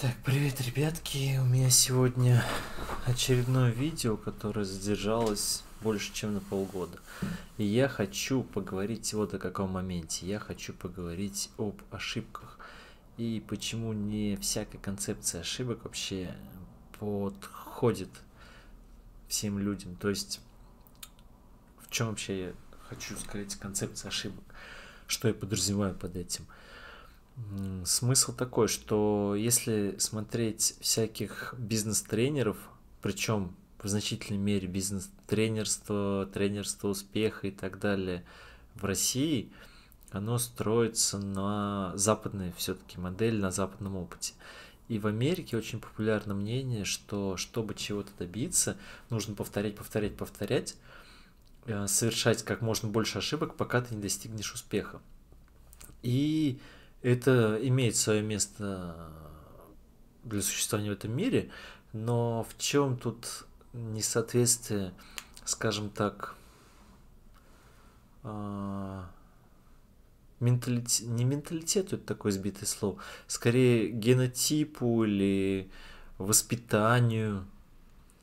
Так, привет, ребятки. У меня сегодня очередное видео, которое задержалось больше, чем на полгода. И я хочу поговорить вот о каком моменте. Я хочу поговорить об ошибках. И почему не всякая концепция ошибок вообще подходит всем людям. То есть, в чем вообще я хочу сказать концепция ошибок. Что я подразумеваю под этим. Смысл такой, что если смотреть всяких бизнес-тренеров, причем в значительной мере бизнес-тренерство, тренерство успеха и так далее в России, оно строится на западной все-таки модель, на западном опыте. И в Америке очень популярно мнение, что чтобы чего-то добиться, нужно повторять, повторять, повторять, э, совершать как можно больше ошибок, пока ты не достигнешь успеха. И это имеет свое место для существования в этом мире, но в чем тут несоответствие, скажем так, а, менталитет, не менталитету, это такое сбитое слово, скорее генотипу или воспитанию,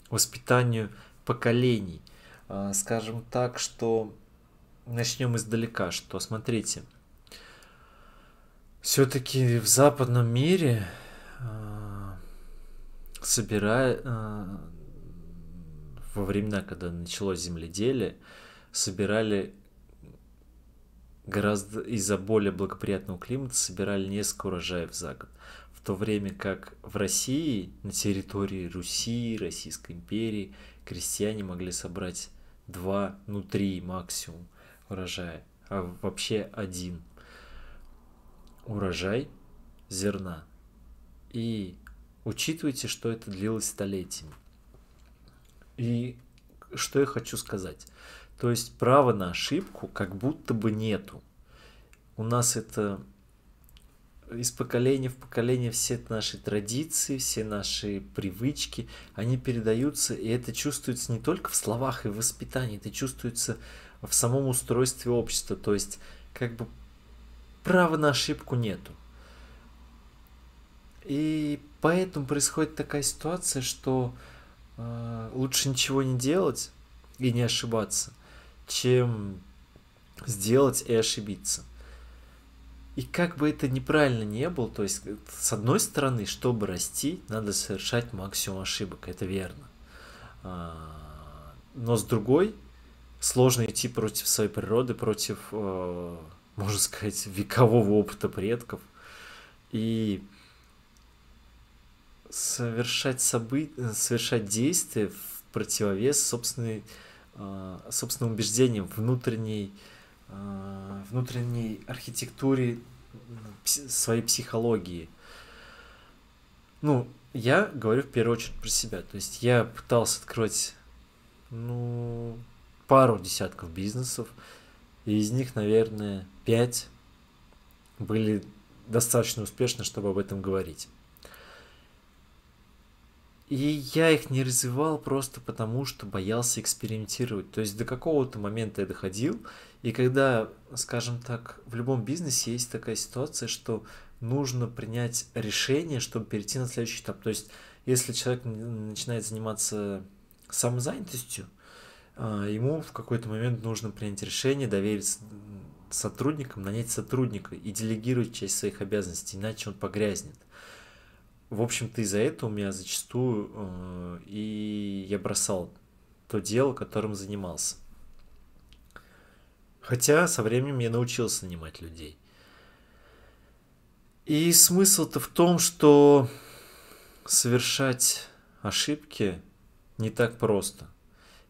воспитанию поколений. А, скажем так, что начнем издалека, что смотрите – все-таки в западном мире э, собирая э, во времена, когда началось земледелие, собирали гораздо из-за более благоприятного климата собирали несколько урожаев за год. В то время как в России, на территории Руси, Российской империи, крестьяне могли собрать два, ну три максимум урожая, а вообще один – урожай зерна. И учитывайте, что это длилось столетиями. И что я хочу сказать. То есть права на ошибку как будто бы нету. У нас это из поколения в поколение все наши традиции, все наши привычки, они передаются, и это чувствуется не только в словах и в воспитании, это чувствуется в самом устройстве общества. То есть как бы права на ошибку нету. И поэтому происходит такая ситуация, что э, лучше ничего не делать и не ошибаться, чем сделать и ошибиться. И как бы это неправильно не было, то есть с одной стороны, чтобы расти, надо совершать максимум ошибок, это верно. А, но с другой, сложно идти против своей природы, против э, можно сказать, векового опыта предков. И совершать события, совершать действия в противовес собственной, э, собственным убеждениям, внутренней, э, внутренней архитектуре своей психологии. Ну, я говорю в первую очередь про себя. То есть я пытался открыть, ну, пару десятков бизнесов, и из них, наверное, пять были достаточно успешны, чтобы об этом говорить. И я их не развивал просто потому, что боялся экспериментировать. То есть до какого-то момента я доходил, и когда, скажем так, в любом бизнесе есть такая ситуация, что нужно принять решение, чтобы перейти на следующий этап. То есть если человек начинает заниматься самозанятостью, ему в какой-то момент нужно принять решение, довериться сотрудникам, нанять сотрудника и делегировать часть своих обязанностей, иначе он погрязнет. В общем-то, из-за этого у меня зачастую э, и я бросал то дело, которым занимался. Хотя со временем я научился нанимать людей. И смысл-то в том, что совершать ошибки не так просто.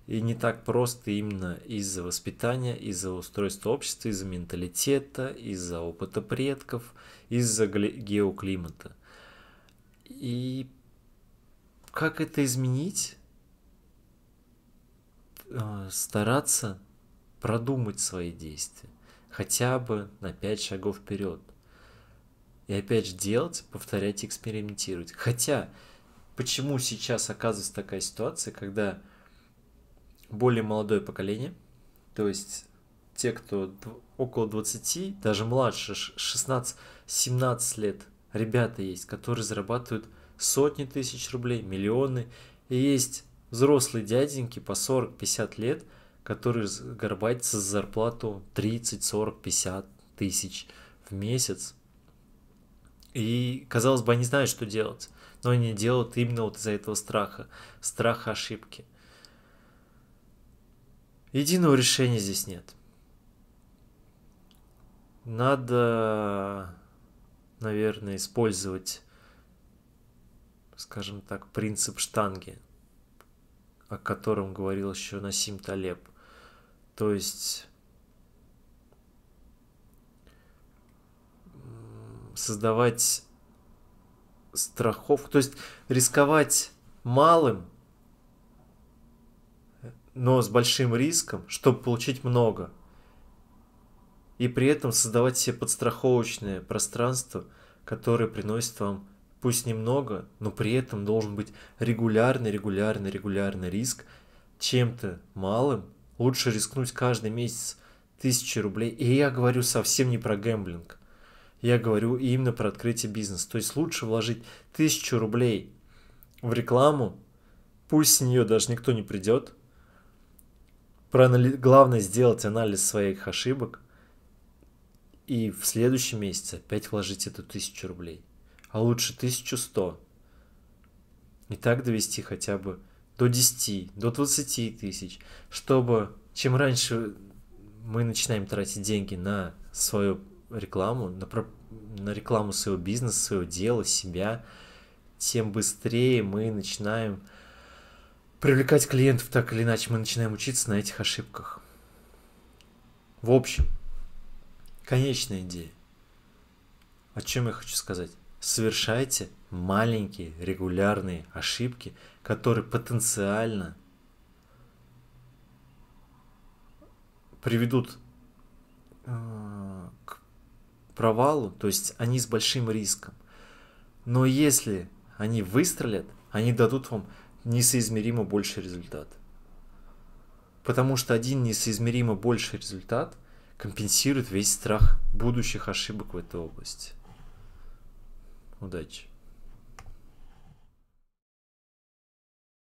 И не так просто именно из-за воспитания, из-за устройства общества, из-за менталитета, из-за опыта предков, из-за геоклимата. И как это изменить? А, стараться продумать свои действия. Хотя бы на 5 шагов вперед. И опять же делать, повторять, экспериментировать. Хотя, почему сейчас оказывается такая ситуация, когда более молодое поколение, то есть те, кто около 20, даже младше, 16-17 лет, ребята есть, которые зарабатывают сотни тысяч рублей, миллионы. И есть взрослые дяденьки по 40-50 лет, которые горбатятся за зарплату 30, 40, 50 тысяч в месяц. И, казалось бы, они знают, что делать. Но они делают именно вот из-за этого страха. Страха ошибки. Единого решения здесь нет. Надо, наверное, использовать, скажем так, принцип штанги, о котором говорил еще Насим Талеб. То есть создавать страховку, то есть рисковать малым, но с большим риском, чтобы получить много. И при этом создавать себе подстраховочное пространство, которое приносит вам пусть немного, но при этом должен быть регулярный, регулярный, регулярный риск чем-то малым. Лучше рискнуть каждый месяц тысячи рублей. И я говорю совсем не про гэмблинг. Я говорю именно про открытие бизнеса. То есть лучше вложить тысячу рублей в рекламу, пусть с нее даже никто не придет. Проанали... Главное сделать анализ своих ошибок. И в следующем месяце опять вложить эту тысячу рублей. А лучше тысячу сто. И так довести хотя бы до 10, до 20 тысяч, чтобы чем раньше мы начинаем тратить деньги на свою рекламу, на, на рекламу своего бизнеса, своего дела, себя, тем быстрее мы начинаем привлекать клиентов так или иначе, мы начинаем учиться на этих ошибках. В общем, конечная идея. О чем я хочу сказать? Совершайте маленькие регулярные ошибки, которые потенциально приведут э, к провалу, то есть они с большим риском. Но если они выстрелят, они дадут вам несоизмеримо больший результат. Потому что один несоизмеримо больший результат компенсирует весь страх будущих ошибок в этой области. Удачи!